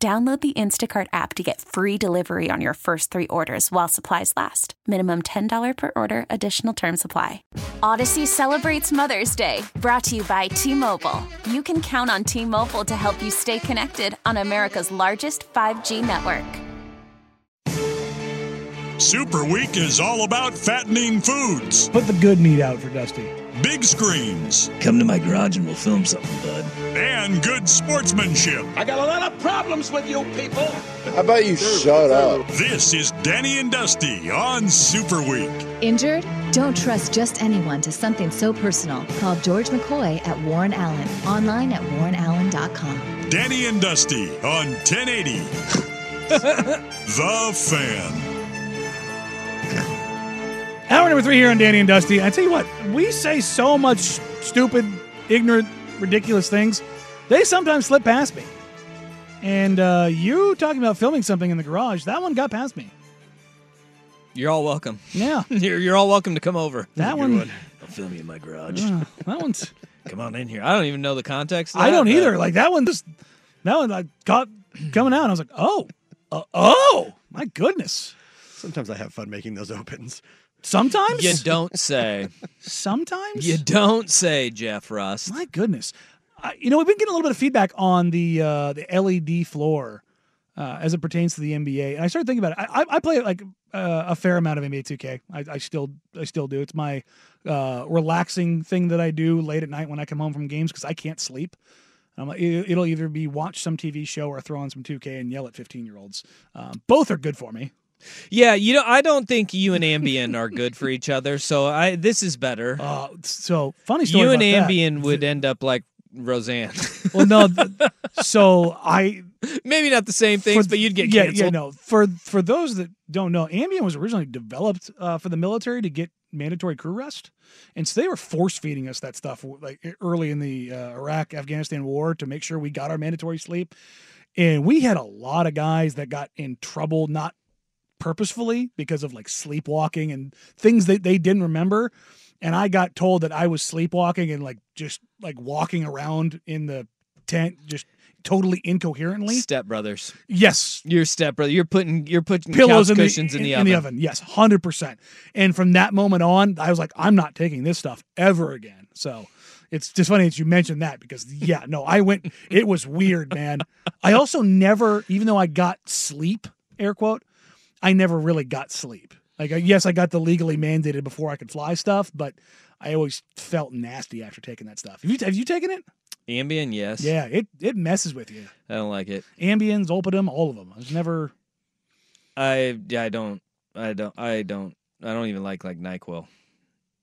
Download the Instacart app to get free delivery on your first three orders while supplies last. Minimum $10 per order, additional term supply. Audacy celebrates Mother's Day, brought to you by T Mobile. You can count on T Mobile to help you stay connected on America's largest 5G network. Super Week is all about fattening foods, Put the good meat out for Dusty. big screens, Come to my garage and we'll film something, bud. And good sportsmanship. I got a lot of problems with you people. How about you shut up? This is Danny and Dusty on Super Week. Injured? Don't trust just anyone to something so personal. Call George McCoy at Warren Allen. Online at warrenallen.com. Danny and Dusty on 1080. the Fan. Hour number three here on Danny and Dusty. I tell you what, we say so much stupid, ignorant, ridiculous things. They sometimes slip past me. And uh, you talking about filming something in the garage, that one got past me. You're all welcome. Yeah. You're, you're all welcome to come over. That one, I'll film you in my garage. uh, that one's. Come on in here. I don't even know the context. Of I that, don't but- either. Like that one just, that one I got coming out. And I was like, oh, uh, oh, my goodness. Sometimes I have fun making those opens. Sometimes, You don't say. sometimes, you don't say, Jeff Rust. My goodness, uh, you know we've been getting a little bit of feedback on the uh, the LED floor uh, as it pertains to the NBA, and I started thinking about it. I, I, I play like uh, a fair amount of NBA 2K. I, I still I still do. It's my uh, relaxing thing that I do late at night when I come home from games because I can't sleep. I'm like, it- it'll either be watch some TV show or throw on some 2K and yell at 15 year olds. Um, both are good for me. Yeah, you know, I don't think you and Ambien are good for each other. So I this is better. Uh, so funny story. you and about that. Ambien would end up like Roseanne. Well, no. th- so I Maybe not the same things, For- but you'd get yeah, canceled. Yeah, no. For for those that don't know, Ambien was originally developed uh, for the military to get mandatory crew rest, and so they were force feeding us that stuff like early in the uh, Iraq Afghanistan war to make sure we got our mandatory sleep. And we had a lot of guys that got in trouble, not purposefully because of like sleepwalking and things that they didn't remember. And I got told that I was sleepwalking and like just like walking around in the tent, just totally incoherently. Step brothers. Yes, Your step brother. You're putting you're putting pillows couch in the, cushions in, the oven. Yes, hundred percent. And from that moment on, I was like, I'm not taking this stuff ever again. So it's just funny that you mentioned that because yeah, no, I went. It was weird, man. I also never, even though I got sleep, air quote, I never really got sleep. Like, yes, I got the legally mandated before I could fly stuff, but I always felt nasty after taking that stuff. Have you have you taken it? Ambien, yes. Yeah, it it messes with you. I don't like it. Ambien, Zolpidem, all of them. I was never. I yeah, I don't I don't I don't I don't even like like NyQuil.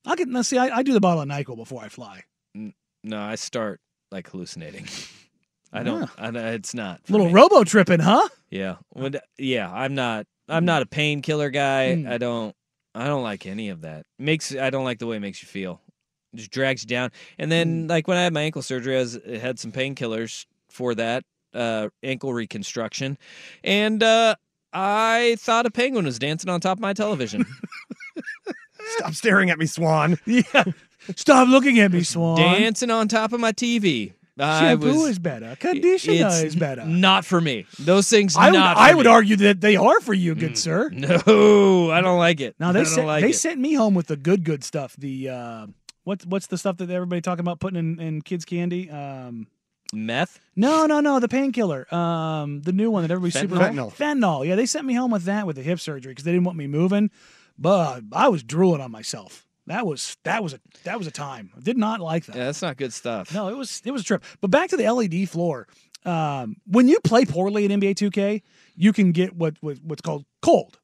I can now see. I, I do the bottle of Nyquil before I fly. No, I start like hallucinating. I don't. I, it's not little me. robo tripping, huh? Yeah. When, yeah. I'm not. I'm not a painkiller guy. Mm. I don't. I don't like any of that. Makes. I don't like the way it makes you feel. It just drags you down. And then, like when I had my ankle surgery, I was, had some painkillers for that uh, ankle reconstruction, and uh, I thought a penguin was dancing on top of my television. Stop staring at me, Swan. Yeah. Stop looking at me, Swan. dancing on top of my TV. I Shampoo was, is better. Conditioner it's is better. Not for me. Those things. I would. For I would me. Mm. argue that they are for you, good sir. No, I don't like it. Now they I don't sent like they it. sent me home with the good good stuff. The uh, what's what's the stuff that everybody talking about putting in, in kids candy? Um, meth. no, no, no, the painkiller. Um, the new one that everybody's super Fentanyl. Fentanyl. Yeah, they sent me home with that with the hip surgery because they didn't want me moving. But I was drooling on myself. That was that was a that was a time. I did not like that. Yeah, that's not good stuff. No, it was it was a trip. But back to the LED floor. Um, when you play poorly in NBA 2K, you can get what, what what's called cold,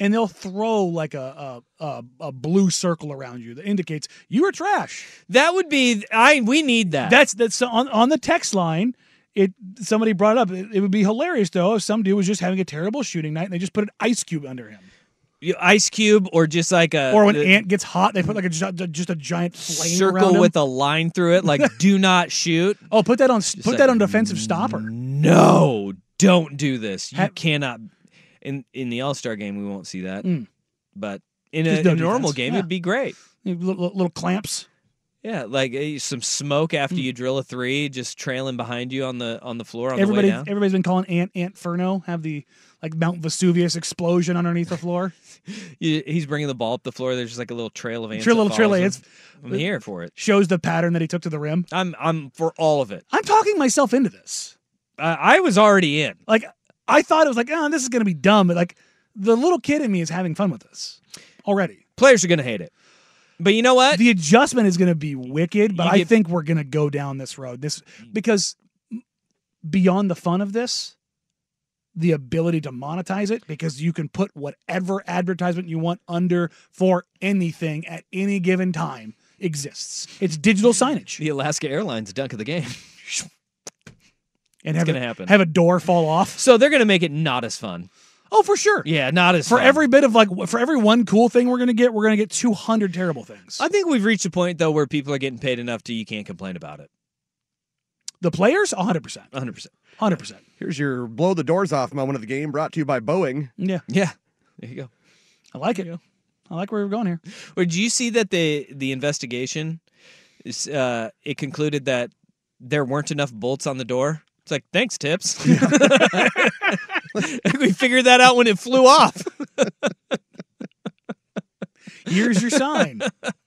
and they'll throw like a a, a a blue circle around you that indicates you are trash. That would be. I. We need that. That's that's on on the text line. it somebody brought it up. It, it would be hilarious though if some dude was just having a terrible shooting night and they just put an ice cube under him. Ice cube or just like a Or when the ant gets hot, they put like a just a giant flame circle with a line through it, like "Do not shoot." oh, put that on put like, that on defensive stopper. No, don't do this. You Ha- cannot. In in the All Star game, we won't see that, Mm. but in Just a, no a normal game, Yeah. it'd be great. Little, little clamps. Yeah, like eh, some smoke Hmm. after you drill a three, just trailing behind you on the on the floor on Everybody, the way down. everybody's been calling Ant Antferno. Have the like Mount Vesuvius explosion underneath the floor. You- he's bringing the ball up the floor. There's just like a little trail of ants. Trail- that little trail of follows ants. him. I'm here for it. Shows the pattern that he took to the rim. I'm I'm for all of it. I'm talking myself into this. I, I was already in. Like I thought it was like, oh, this is gonna be dumb, but like the little kid in me is having fun with this already. Players are gonna hate it, but you know what? The adjustment is gonna be wicked, but You I think we're gonna go down this road. This because beyond the fun of this, the ability to monetize it because you can put whatever advertisement you want under for anything at any given time exists. It's digital signage. the Alaska Airlines dunk of the game. And It's have gonna a, happen. Have a door fall off. So they're gonna make it not as fun. Oh, for sure. Yeah, not as For fun. every bit of like, for every one cool thing we're gonna get, we're gonna get two hundred terrible things. I think we've reached a point though where people are getting paid enough to you can't complain about it. The players, hundred percent, 100. percent hundred percent. Here's your blow the doors off moment of the game brought to you by Boeing. Yeah, Yeah, there you go. I like it. I like where we're going here. Or did you see that the the investigation is uh it concluded that there weren't enough bolts on the door? It's like, thanks, tips. we figured that out when it flew off. Here's your sign.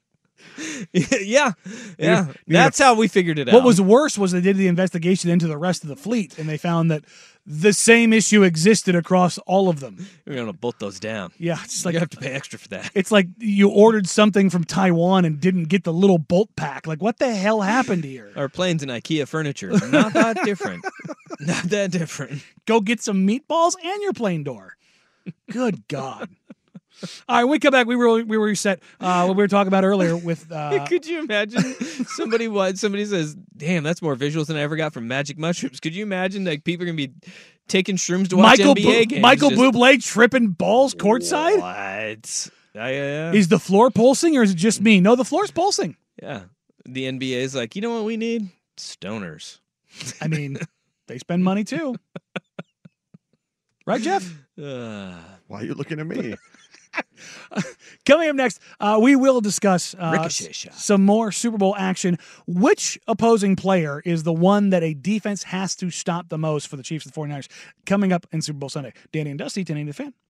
yeah. Yeah. That's how we figured it out. What was worse was they did the investigation into the rest of the fleet, and they found that the same issue existed across all of them. We're gonna bolt those down. Yeah, it's Like like you have to pay extra for that. it's like you ordered something from Taiwan and didn't get the little bolt pack. Like, what the hell happened here? Our planes and IKEA furniture. Not that different. Not that different. Go get some meatballs and your plane door. Good God. All right, we come back. We were we were set. Uh, what we were talking about earlier with uh, Could you imagine somebody what somebody says, "Damn, that's more visuals than I ever got from Magic Mushrooms." Could you imagine like people are gonna be taking shrooms to watch Michael NBA Bu- games? Michael just- Bublé tripping balls courtside. What? Yeah, yeah, yeah. Is the floor pulsing or is it just me? No, the floor's pulsing. yeah. The NBA is like, you know what we need? Stoners. I mean, they spend money too. Right, Jeff? Uh, Why are you looking at me? Coming up next, uh, we will discuss uh, some more Super Bowl action. Which opposing player is the one that a defense has to stop the most for the Chiefs and 49ers? Coming up in Super Bowl Sunday. Danny and Dusty, 1080 The Fan.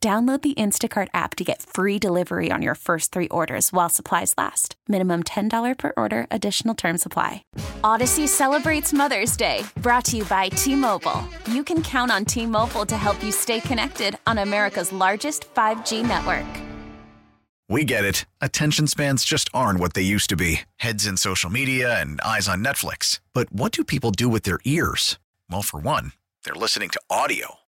Download the Instacart app to get free delivery on your first three orders while supplies last. Minimum $10 per order, additional term supply. Audacy celebrates Mother's Day, brought to you by T Mobile. You can count on T Mobile to help you stay connected on America's largest 5G network. We get it. Attention spans just aren't what they used to be heads in social media and eyes on Netflix. But what do people do with their ears? Well, for one, they're listening to audio.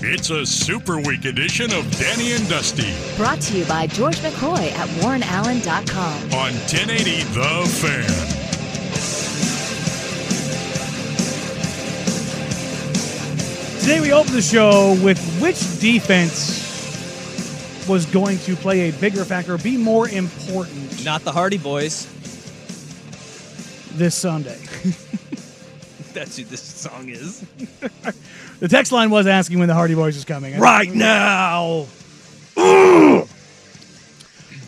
It's a super week edition of Danny and Dusty Brought to you by George McCoy at warrenallen.com. on 1080 The Fan. Today we open the show with which defense was going to play a bigger factor, be more important not the Hardy Boys. this Sunday. That's who this song is. The text line was asking when the Hardy Boys is coming. Right now.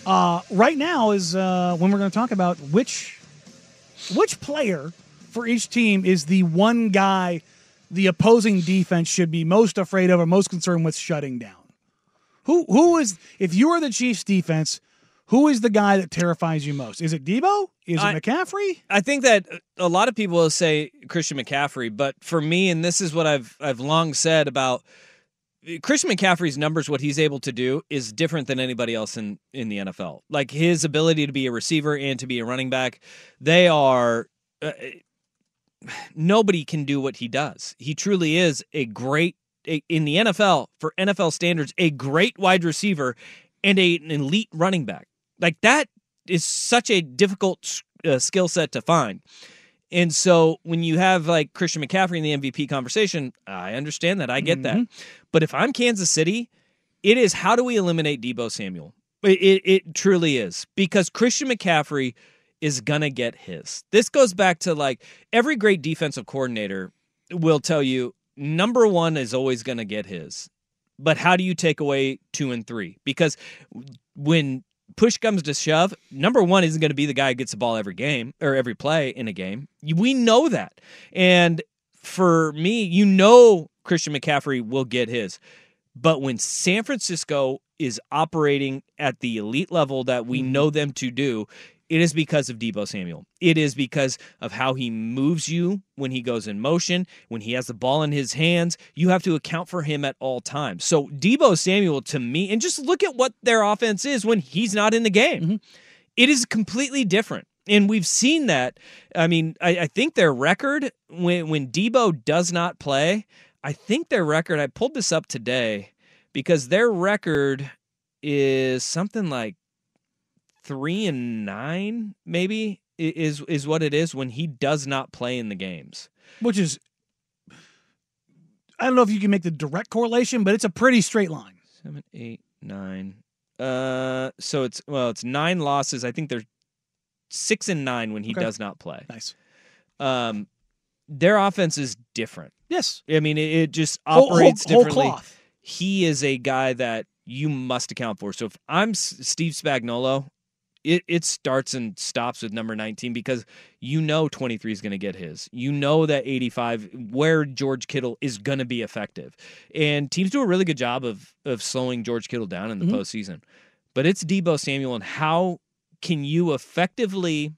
Uh, right now is uh, when we're going to talk about which which player for each team is the one guy the opposing defense should be most afraid of or most concerned with shutting down. Who who is if you are the Chiefs defense, who is the guy that terrifies you most? Is it Deebo? Is it I- McCaffrey? I think that a lot of people will say Christian McCaffrey, but for me, and this is what I've I've long said about Christian McCaffrey's numbers, what he's able to do is different than anybody else in in the NFL. Like his ability to be a receiver and to be a running back, they are. Uh, nobody can do what he does. He truly is a great a- in the NFL for NFL standards, a great wide receiver and a, an elite running back. Like that is such a difficult uh, skill set to find. And so when you have like Christian McCaffrey in the MVP conversation, I understand that. I get that. But if I'm Kansas City, it is how do we eliminate Deebo Samuel? It, it, it truly is because Christian McCaffrey is going to get his. This goes back to like every great defensive coordinator will tell you number one is always going to get his. But how do you take away two and three? Because when push comes to shove, number one isn't going to be the guy who gets the ball every game or every play in a game. We know that. And for me, you know Christian McCaffrey will get his. But when San Francisco is operating at the elite level that we mm-hmm. know them to do, it is because of Deebo Samuel. It is because of how he moves you when he goes in motion, when he has the ball in his hands. You have to account for him at all times. So Deebo Samuel to me, and just look at what their offense is when he's not in the game. Mm-hmm. It is completely different. And we've seen that. I mean, I, I think their record when when Deebo does not play, I think their record. I pulled this up today because their record is something like three and nine, maybe is is what it is when he does not play in the games. Which is I don't know if you can make the direct correlation, but it's a pretty straight line. Seven, eight, nine. Uh, so it's well, it's nine losses. I think they're six and nine when he Okay. does not play. Nice. Um, their offense is different. Yes. I mean, it, it just Whole- whole- operates whole differently. cloth. He is a guy that you must account for. So if I'm Steve Spagnuolo, it, it starts and stops with number 19 because you know 23 is going to get his. You know that 85 where George Kittle is going to be effective. And teams do a really good job of of slowing George Kittle down in the Mhm. postseason. But it's Deebo Samuel and how can you effectively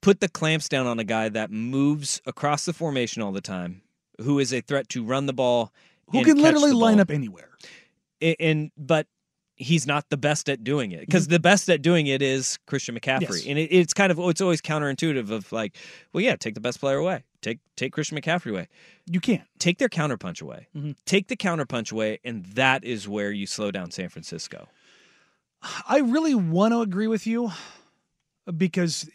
put the clamps down on a guy that moves across the formation all the time, who is a threat to run the ball, Who can literally line up anywhere. A- and but he's not the best at doing it because the best at doing it is Christian McCaffrey, Mm-hmm. Yes. and it, it's kind of it's always counterintuitive of like, well, yeah, take the best player away, take take Christian McCaffrey away, You can't. take their counterpunch away, Mhm. take the counterpunch away, and that is where you slow down San Francisco. I really want to agree with you because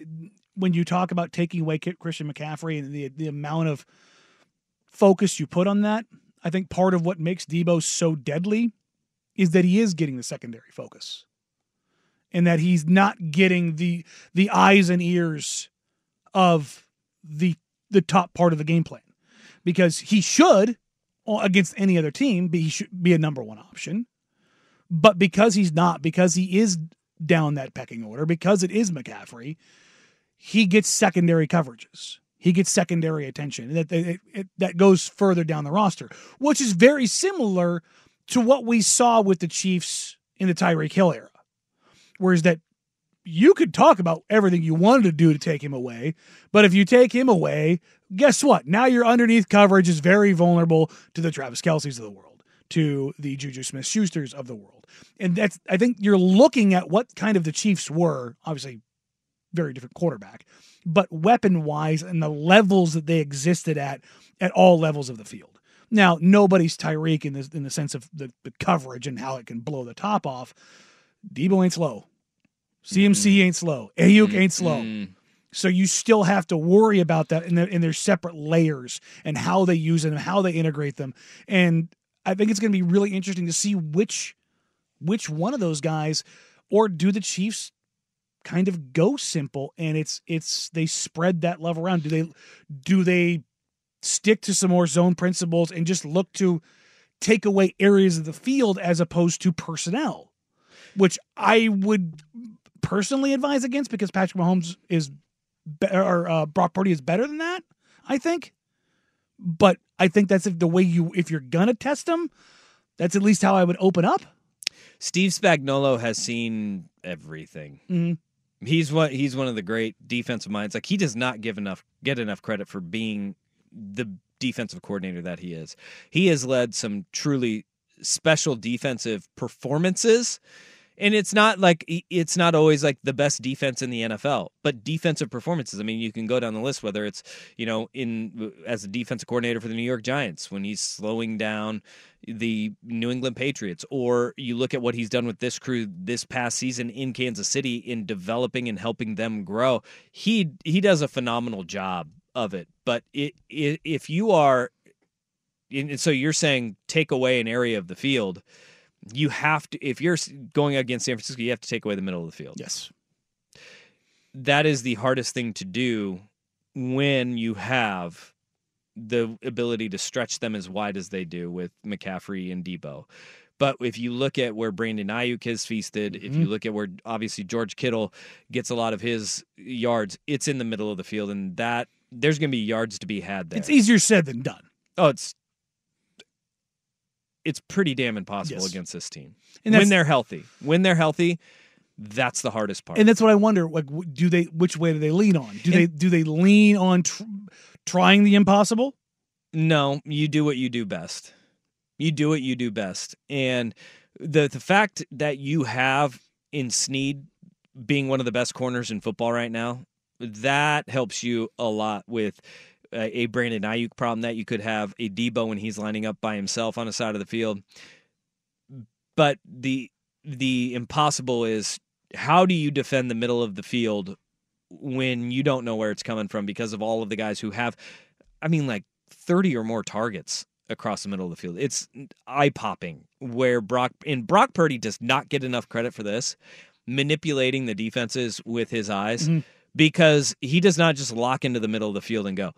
when you talk about taking away Christian McCaffrey and the the amount of focus you put on that, I think part of what makes Deebo so deadly is that he is getting the secondary focus. And that he's not getting the the eyes and ears of the the top part of the game plan. Because he should against any other team be he should be a number one option. But because he's not, because he is down that pecking order, because it is McCaffrey, he gets secondary coverages. He gets secondary attention. That that, it, that goes further down the roster, which is very similar to what we saw with the Chiefs in the Tyreek Hill era. Whereas that you could talk about everything you wanted to do to take him away, but if you take him away, guess what? Now your underneath coverage is very vulnerable to the Travis Kelce's of the world, to the Juju Smith Schusters of the world. And that's I think you're looking at what kind of the Chiefs were, obviously very different quarterback, but weapon wise and the levels that they existed at at all levels of the field. Now, nobody's Tyreek in the in the sense of the, the coverage and how it can blow the top off. Deebo ain't slow. CMC ain't slow. Aiyuk ain't slow. Mm. So you still have to worry about that in their in their separate layers and how they use them, how they integrate them. And I think it's going to be really interesting to see which which one of those guys, or do the Chiefs kind of go simple and it's it's they spread that love around. Do they do they stick to some more zone principles and just look to take away areas of the field as opposed to personnel, which I would personally advise against because Patrick Mahomes is be- or uh, Brock Purdy is better than that. I think, but I think that's if the way you if you're gonna test them, that's at least how I would open up. Steve Spagnuolo has seen everything. Mhm. He's what he's one of the great defensive minds. Like he does not give enough get enough credit for being the defensive coordinator that he is. He has led some truly special defensive performances. And it's not like it's not always like the best defense in the NFL, but defensive performances. I mean, you can go down the list whether it's, you know, in as a defensive coordinator for the New York Giants when he's slowing down the New England Patriots or you look at what he's done with this crew this past season in Kansas City in developing and helping them grow. He he does a phenomenal job of it. But it, it, if you are, and so you're saying take away an area of the field, you have to. If you're going against San Francisco, you have to take away the middle of the field. Yes, that is the hardest thing to do when you have the ability to stretch them as wide as they do with McCaffrey and Deebo. But if you look at where Brandon Aiyuk has feasted, mm-hmm. if you look at where obviously George Kittle gets a lot of his yards, it's in the middle of the field, and that there's going to be yards to be had there. It's easier said than done. Oh, it's it's pretty damn impossible Yes. against this team And when they're healthy. When they're healthy, that's the hardest part. And that's what I wonder. Like, do they? Which way do they lean on? Do they? Do they lean on tr- trying the impossible? No, you do what you do best. You do what you do best. And the the fact that you have in Sneed being one of the best corners in football right now, that helps you a lot with uh, a Brandon Aiyuk problem that you could have a Deebo when he's lining up by himself on the side of the field. But the the impossible is how do you defend the middle of the field when you don't know where it's coming from because of all of the guys who have I mean like 30 or more targets across the middle of the field. It's eye popping where Brock and Brock Purdy does not get enough credit for this, manipulating the defenses with his eyes Mhm. Because he does not just lock into the middle of the field and go.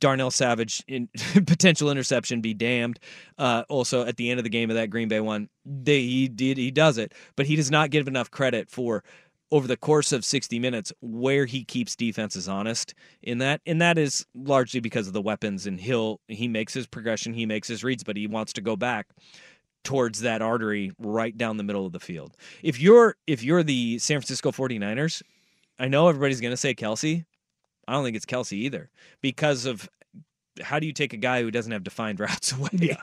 Darnell Savage in potential interception be damned. Uh, also at the end of the game of that Green Bay one, they, he did he does it, but he does not give enough credit for over the course of 60 minutes where he keeps defenses honest in that and that is largely because of the weapons and he'll he makes his progression he makes his reads but he wants to go back towards that artery right down the middle of the field if you're if you're the san francisco 49ers i know everybody's going to say Kelce i don't think it's Kelce either because of how do you take a guy who doesn't have defined routes away Yeah.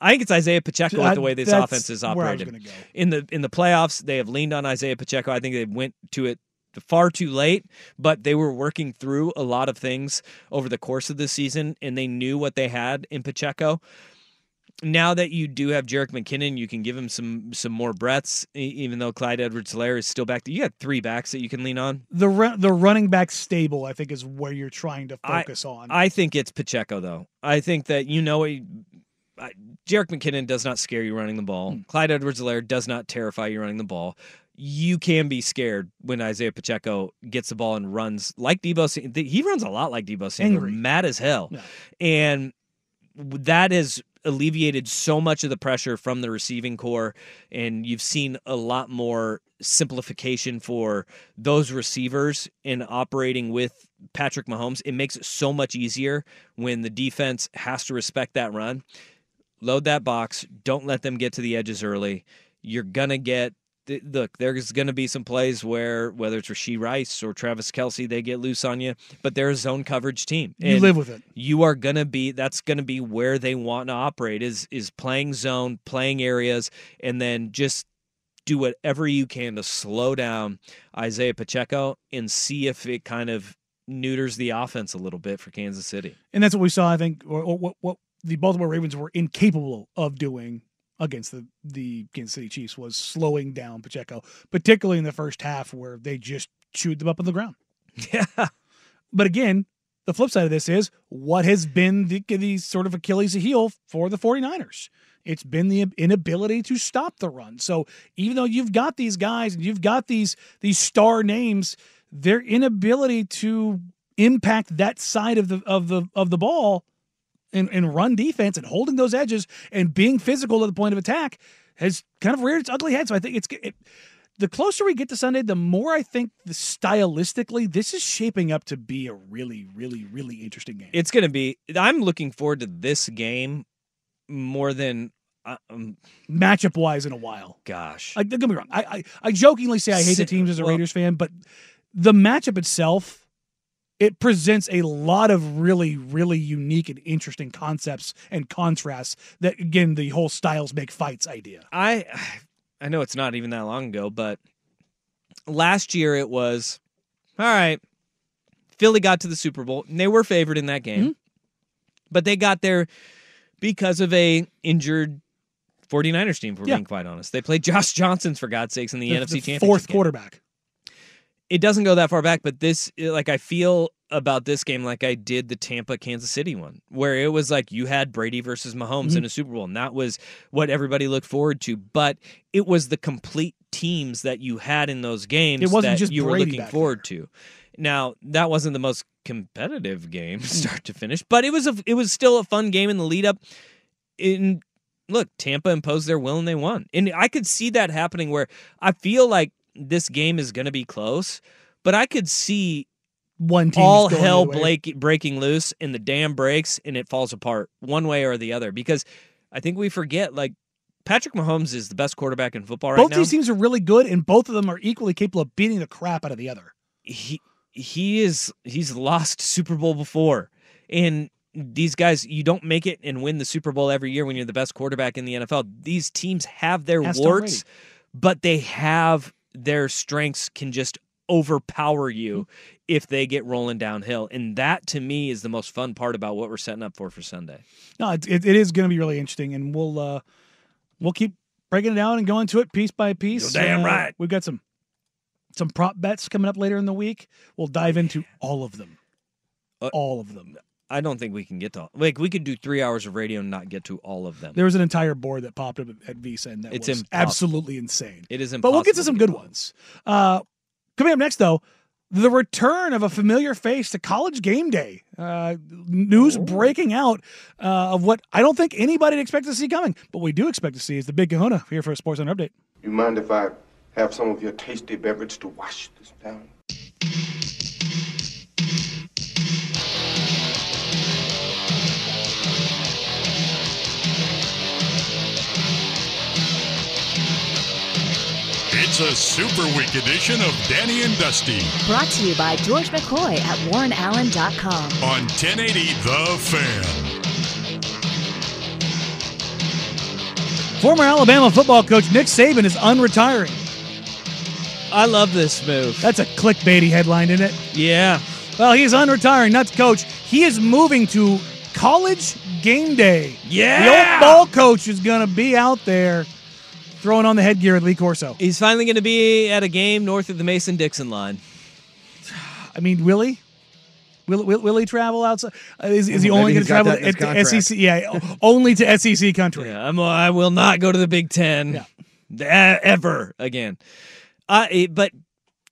I think it's Isaiah Pacheco with the way this offense is I operated in the in the playoffs they have leaned on Isaiah Pacheco. I think they went to it far too late, but they were working through a lot of things over the course of the season and they knew what they had in Pacheco. Now that you do have Jerick McKinnon, you can give him some some more breaths. Even though Clyde Edwards-Helaire is still back, you got three backs that you can lean on. The the running back stable, I think, is where you're trying to I- focus on. I think it's Pacheco though. I think that you know he- I- Jerick McKinnon does not scare you running the ball. Hmm. Clyde Edwards-Helaire does not terrify you running the ball. You can be scared when Isaiah Pacheco gets the ball and runs like Deebo. He runs a lot like Deebo Samuel, mad as hell, Yeah. and that has alleviated so much of the pressure from the receiving core and you've seen a lot more simplification for those receivers in operating with Patrick Mahomes. It makes it so much easier when the defense has to respect that run. Load that box. Don't let them get to the edges early. You're gonna get th- look there's gonna be some plays where whether it's Rashee Rice or Travis Kelce they get loose on you but they're a zone coverage team you live with it. you are gonna be that's gonna be where they want to operate is is playing zone, playing areas, and then just do whatever you can to slow down Isaiah Pacheco and see if it kind of neuters the offense a little bit for Kansas City. And that's what we saw, I think, or, or what, what the Baltimore Ravens were incapable of doing against the, the Kansas City Chiefs was slowing down Pacheco, particularly in the first half where they just chewed them up on the ground. Yeah. But again, the flip side of this is what has been the, the sort of Achilles heel for the 49ers. It's been the inability to stop the run. So even though you've got these guys and you've got these these star names, their inability to impact that side of the of the of the ball and, and run defense and holding those edges and being physical at the point of attack has kind of reared its ugly head. So I think it's it, the closer we get to Sunday, the more I think the stylistically this is shaping up to be a really, really, really interesting game. It's going to be. I'm looking forward to this game more than. uh, Um, matchup wise in a while. gosh, Like, don't get me wrong. I, I I jokingly say I hate the teams as a well- Raiders fan, but the matchup itself, it presents a lot of really, really unique and interesting concepts and contrasts that again the whole styles make fights idea. I I know it's not even that long ago, but last year it was all right. Philly got to the Super Bowl and they were favored in that game. Mm-hmm. But they got there because of a injured 49ers team, if we're Yeah. being quite honest. They played Josh Johnson's for God's sakes in the, NFC Championship. fourth game. quarterback. It doesn't go that far back, but this like I feel about this game like I did the Tampa Kansas City one, where it was like you had Brady versus Mahomes Mm-hmm. in a Super Bowl, and that was what everybody looked forward to. But it was the complete teams that you had in those games It wasn't that just you were looking forward to. Now that wasn't the most competitive game start to finish, but it was a it was still a fun game in the lead up. In look, Tampa imposed their will and they won, and I could see that happening. Where I feel like this game is going to be close, but I could see One team all hell blake, breaking loose and the dam breaks and it falls apart one way or the other because I think we forget like Patrick Mahomes is the best quarterback in football right Both now. these teams are really good, and both of them are equally capable of beating the crap out of the other. he he is he's lost Super Bowl before. And these guys, you don't make it and win the Super Bowl every year when you're the best quarterback in the NFL. These teams have their Ask Tom warts, Brady. but they have their strengths can just overpower you if they get rolling downhill. And that to me is the most fun part about what we're setting up for for Sunday. No, it, it, it is going to be really interesting, and we'll uh, we'll keep breaking it down and going to it piece by piece. You're damn Uh, right. We've got some some prop bets coming up later in the week. We'll dive into all of them, Uh, all of them. I don't think we can get to like we could do three hours of radio and not get to all of them. There was an entire board that popped up at Visa, and that It's was impossible. absolutely insane. It is But we'll get to some good ones. Uh, coming up next, though, the return of a familiar face to college game day. Uh, news Oh. breaking out uh, of what I don't think anybody expected to see coming, but we do expect to see is the Big Kahuna here for a Sports Center update. You mind if I have some of your tasty beverage to wash this down? It's a super week edition of Danny and Dusty Brought to you by George McCoy at warrenallen.com. on 1080 The Fan. Former Alabama football coach Nick Saban is unretiring. I love this move. That's a clickbaity headline, isn't it? Yeah. Well, he's unretiring, not coach. He is moving to college game day. Yeah. The old ball coach is going to be out there throwing on the headgear at Lee Corso. He's finally going to be at a game north of the Mason Dixon line. I mean, will he? Will, will, will he travel outside? Uh, is, is he only going to travel that to. SEC? Yeah, only to SEC country. Yeah, I'm, I will not go to the Big Ten Yeah. ever again. Uh, but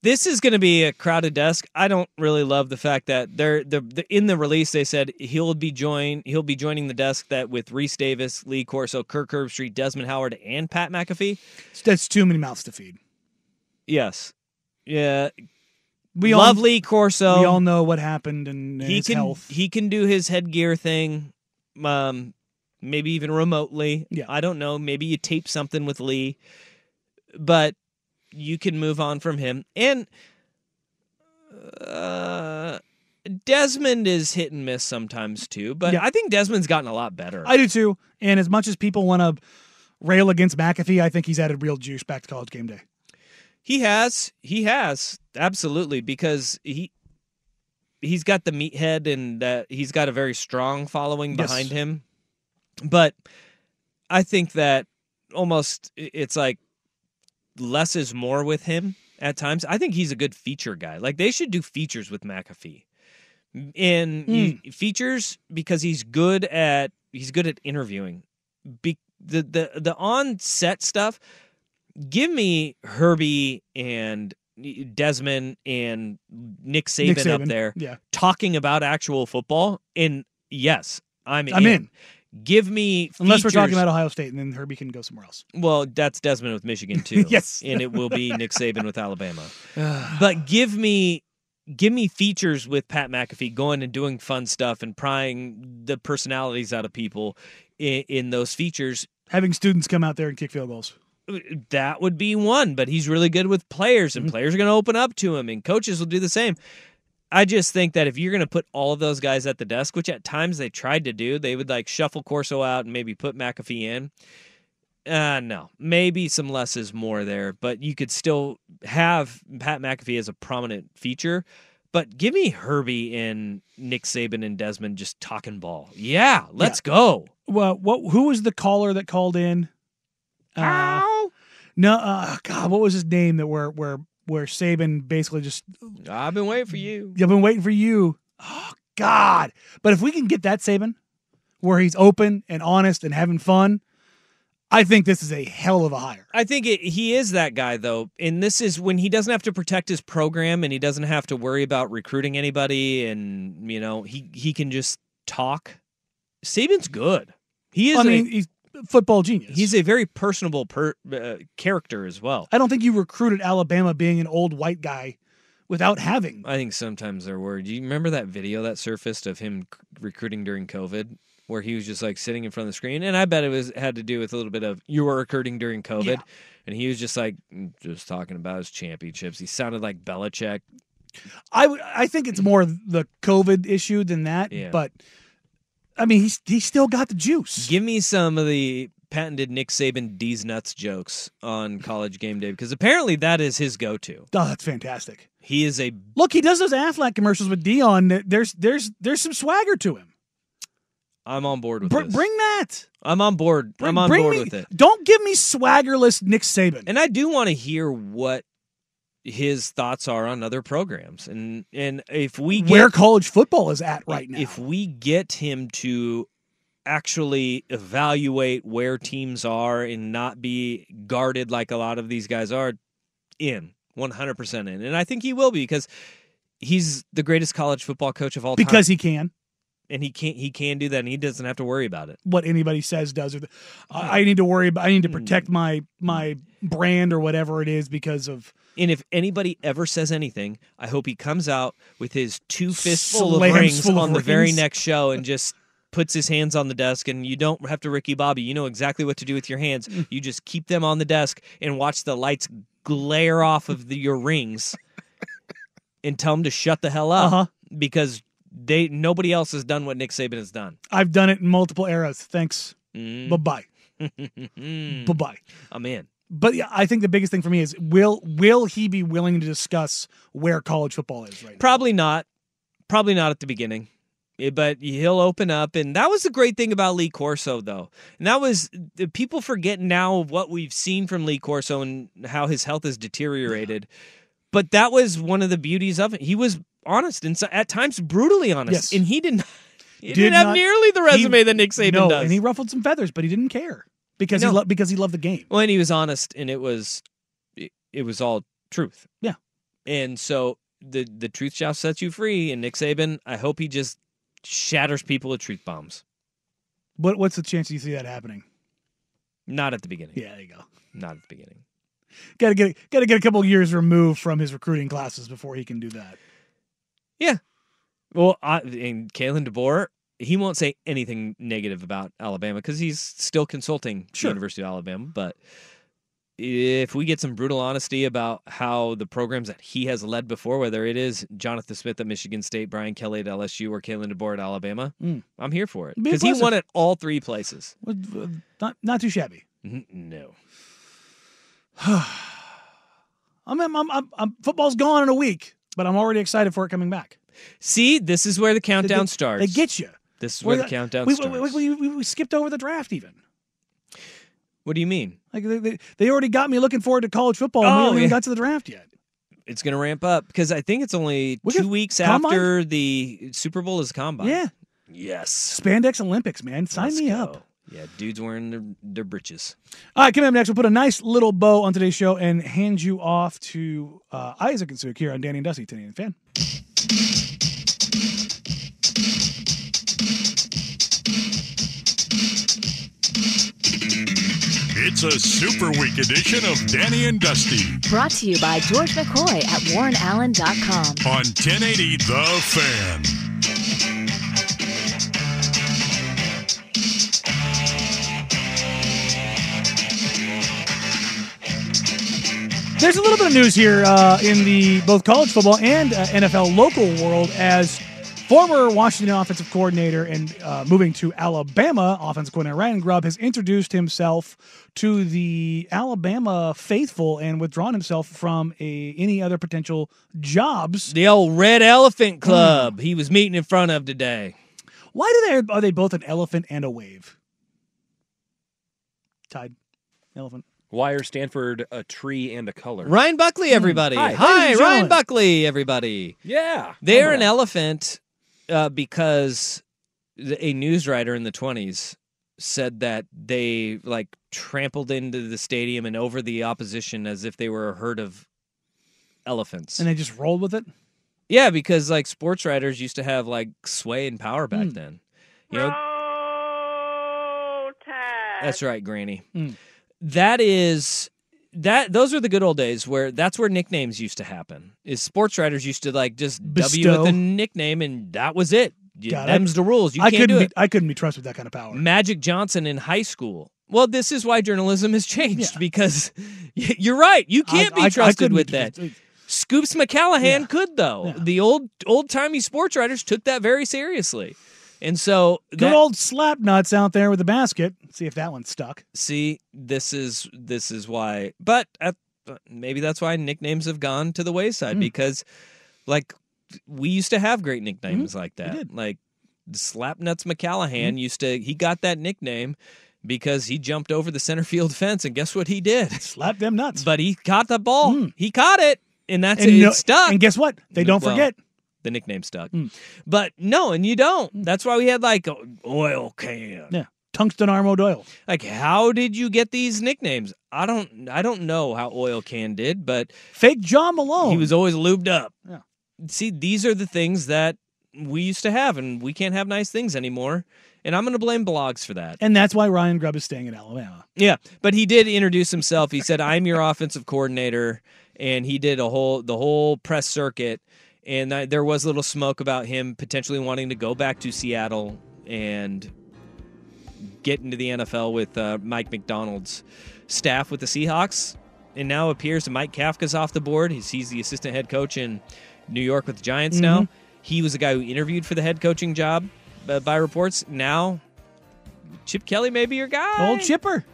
this is going to be a crowded desk. I don't really love the fact that they're, the in the release they said he'll be join he'll be joining the desk that with Rece Davis, Lee Corso, Kirk Herbstreit, Desmond Howard, and Pat McAfee. That's too many mouths to feed. Yes, yeah, We love all, Lee Corso. we all know what happened and he his can health. he can do his headgear thing um maybe even remotely Yeah. i don't know maybe you tape something with lee but you can move on from him and uh desmond is hit and miss sometimes too but Yeah. i think desmond's gotten a lot better I do too. And as much as people want to rail against McAfee, I think he's added real juice back to college game day. He has. He has. Absolutely because he he's got the meathead and uh, he's got a very strong following Yes. behind him. But I think that almost it's like less is more with him at times. I think he's a good feature guy. Like they should do features with McAfee in he- hmm. features because he's good at he's good at interviewing. Be, the the the on set stuff. Give me Herbie and Desmond and Nick Saban, Nick up there yeah. talking about actual football. And yes, I'm I'm in. Give me Unless we're talking about Ohio State, and then Herbie can go somewhere else. well, that's Desmond with Michigan too. Yes. and it will be Nick Saban with Alabama. but give me give me features with Pat McAfee going and doing fun stuff and prying the personalities out of people in, in those features. Having students come out there and kick field goals. That would be one, but he's really good with players, and mm-hmm. players are going to open up to him, and coaches will do the same. I just think that if you're going to put all of those guys at the desk, which at times they tried to do, they would like shuffle Corso out and maybe put McAfee in. Uh, no, maybe some less is more there, but you could still have Pat McAfee as a prominent feature. But give me Herbie and Nick Saban and Desmond just talking ball. Yeah, let's go. Well, what? Who was the caller that called in? Uh, no, uh, God, what was his name? That where where where Saban basically just I've been waiting for you. I've been waiting for you. Oh God! But if we can get that Saban, where he's open and honest and having fun, I think this is a hell of a hire. I think it, he is that guy though, and this is when he doesn't have to protect his program and he doesn't have to worry about recruiting anybody, and you know he he can just talk. Saban's good. He is. I a- mean, he's a football genius. he's a very personable per, uh, character as well. I don't think you recruited Alabama being an old white guy without having. I think sometimes they're worried. Do you remember that video that surfaced of him recruiting during COVID, where he was just like sitting in front of the screen? And I bet it was had to do with a little bit of you were recruiting during COVID, Yeah. and he was just like just talking about his championships. He sounded like Belichick. I would. I think it's more the COVID issue than that. Yeah. But I mean, he's he's still got the juice. Give me some of the patented Nick Saban D's nuts jokes on College Game Day because apparently that is his go-to. Oh, that's fantastic. He is a Look, he does those Aflac commercials with Deion. There's there's there's some swagger to him. I'm on board with Br- this. bring that. I'm on board. Bring, I'm on board me- with it. Don't give me swaggerless Nick Saban. And I do want to hear what his thoughts are on other programs. And and if we get Where college football is at right now. if we get him to actually evaluate where teams are and not be guarded like a lot of these guys are in 100% in and i think he will be because he's the greatest college football coach of all time because he can. And he can't he can do that and he doesn't have to worry about it What anybody says does. Or the, I I need to worry about. I need to Hmm. protect my my brand or whatever it is because of and if anybody ever says anything i hope he comes out with his two fistful of Slams rings full of on the very next show and just puts his hands on the desk and you don't have to ricky bobby you know exactly what to do with your hands Mm. you just keep them on the desk and watch the lights glare off of the, your rings and tell them to shut the hell up Uh-huh. because they nobody else has done what nick saban has done I've done it in multiple eras. Thanks. Mm. Bye bye. Bye bye. i'm in But yeah, I think the biggest thing for me is will will he be willing to discuss where college football is right now? Probably not. Probably not at the beginning. Eh, But he'll open up, and that was the great thing about Lee Corso, though. And that was the people forget now what we've seen from Lee Corso and how his health has deteriorated. But that was one of the beauties of it. He was honest and at times brutally honest, Yes. and he didn't. He Did didn't have not- nearly the resume that Nick Saban no, does. and he ruffled some feathers, but he didn't care because he lo- because he loved the game. Well, and he was honest, and it was it, it was all truth. Yeah. And so the the truth shall set you free. And Nick Saban, I hope he just shatters people with truth bombs. What what's the chance you see that happening? Not at the beginning. Yeah, there you go. Not at the beginning. Got to get got to get a couple years removed from his recruiting classes before he can do that. Yeah. Well, I, and Kalen DeBoer, he won't say anything negative about Alabama because he's still consulting the Sure. University of Alabama. But if we get some brutal honesty about how the programs that he has led before, whether it is Jonathan Smith at Michigan State, Brian Kelly at LSU, or Kalen DeBoer at Alabama, Mm. I'm here for it because he won at all three places. Not not too shabby. No. I'm, I'm, I'm, I'm football's gone in a week, but I'm already excited for it coming back. See, this is where the countdown they, starts. They get you. This is where the We're- countdown we, starts. We, we, we, skipped over the draft even. what do you mean? Like they, they, they already got me looking forward to college football, and we Oh, haven't yeah. got to the draft yet. It's going to ramp up because I think it's only We two weeks Combine? after the Super Bowl is combine. Yeah. Yes. Spandex Olympics, man. Sign Let's me go. up. Yeah, dudes wearing their, their britches. All right, coming up next, we'll put a nice little bow on today's show and hand you off to uh, Isaac and Suk here on Danny and Dusty, Danny and Fan. It's a super week edition of Danny and Dusty Brought to you by George McCoy at warrenallen.com. on 1080 The Fan. There's a little bit of news here uh, in the both college football and uh, NFL local world as former Washington offensive coordinator and uh, moving to Alabama offensive coordinator Ryan Grubb has introduced himself to the Alabama faithful and withdrawn himself from a, any other potential jobs. The old Red. Elephant Club he was meeting in front of today. Why do they are they both an elephant and a wave? Tide, elephant. Why are Stanford a tree and a color? Ryan Buckley, everybody. Hi. Hi, Ryan. Buckley, everybody. Yeah. They're an elephant uh, because a news writer in the 20s said that they like trampled into the stadium and over the opposition as if they were a herd of elephants. And they just rolled with it. yeah, because like sports writers used to have like sway and power back Hmm. then. You know, that's right, Granny. Hmm. That is that those are the good old days where that's where nicknames used to happen. Is sports writers used to like just W Bestow. with a nickname and that was it. God, I- them's the rules. You I can't couldn't do be, it. I couldn't be trusted with that kind of power. Magic Johnson in high school. Well, this is why journalism has changed Yeah. because you're right. You can't I- be trusted couldn't be with that. trusted. Scoops McCallahan Yeah. could though. Yeah. The old old timey sports writers took that very seriously. And so Good that- old slap nuts out there with the basket. See if that one stuck. see this is this is why but at, maybe that's why nicknames have gone to the wayside Hmm. because like we used to have great nicknames like that Mm-hmm. did. Mm-hmm. like slapnuts mccallahan used to he got that nickname because he jumped over the center field fence and guess what he did Slap them nuts. but he caught the ball Mm. he caught it and that's and, it, no- it stuck and guess what? They don't Well, forget. The nickname stuck Mm. but no and you don't that's why we had like oil can Yeah. Tungsten arm Oil. like how did you get these nicknames i don't i don't know how oil can did but Fake John Malone. he was always lubed up Yeah. see these are the things that we used to have and we can't have nice things anymore and i'm going to blame blogs for that and that's why Ryan Grubb is staying in Alabama. yeah but he did introduce himself he said i'm your offensive coordinator and he did a whole the whole press circuit and I, there was a little smoke about him potentially wanting to go back to seattle and get into the NFL with uh, Mike Macdonald's staff with the Seahawks. And now appears that Mike Kafka's off the board. He's, he's the assistant head coach in New York with the Giants now. He was the guy who interviewed for the head coaching job uh, by reports. Now, Chip Kelly may be your guy. Old Chipper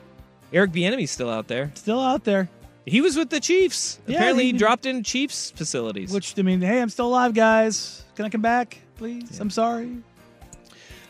Eric Bieniemy's still out there. still out there. He was with the Chiefs. Yeah, Apparently, he, he- dropped in Chiefs facilities. Which I mean, hey, I'm still alive, guys. Can I come back, please? I'm sorry.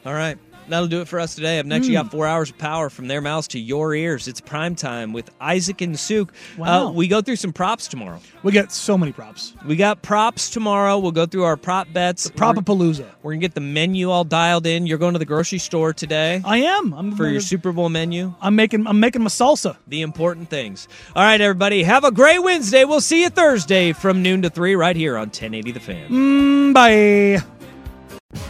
All right. That'll do it for us today. Up next, you got four hours of power from their mouths to your ears. It's prime time with Isaac and Suk. Wow. Uh, we go through some props tomorrow. We got so many props. We got props tomorrow. We'll go through our prop bets. Propapalooza. we're gonna get the menu all dialed in. You're going to the grocery store today I am. I'm for your Super Bowl menu. I'm making. I'm making my salsa. The important things. All right, everybody. Have a great Wednesday. We'll see you Thursday from noon to three right here on 1080 The Fan. Mm, bye.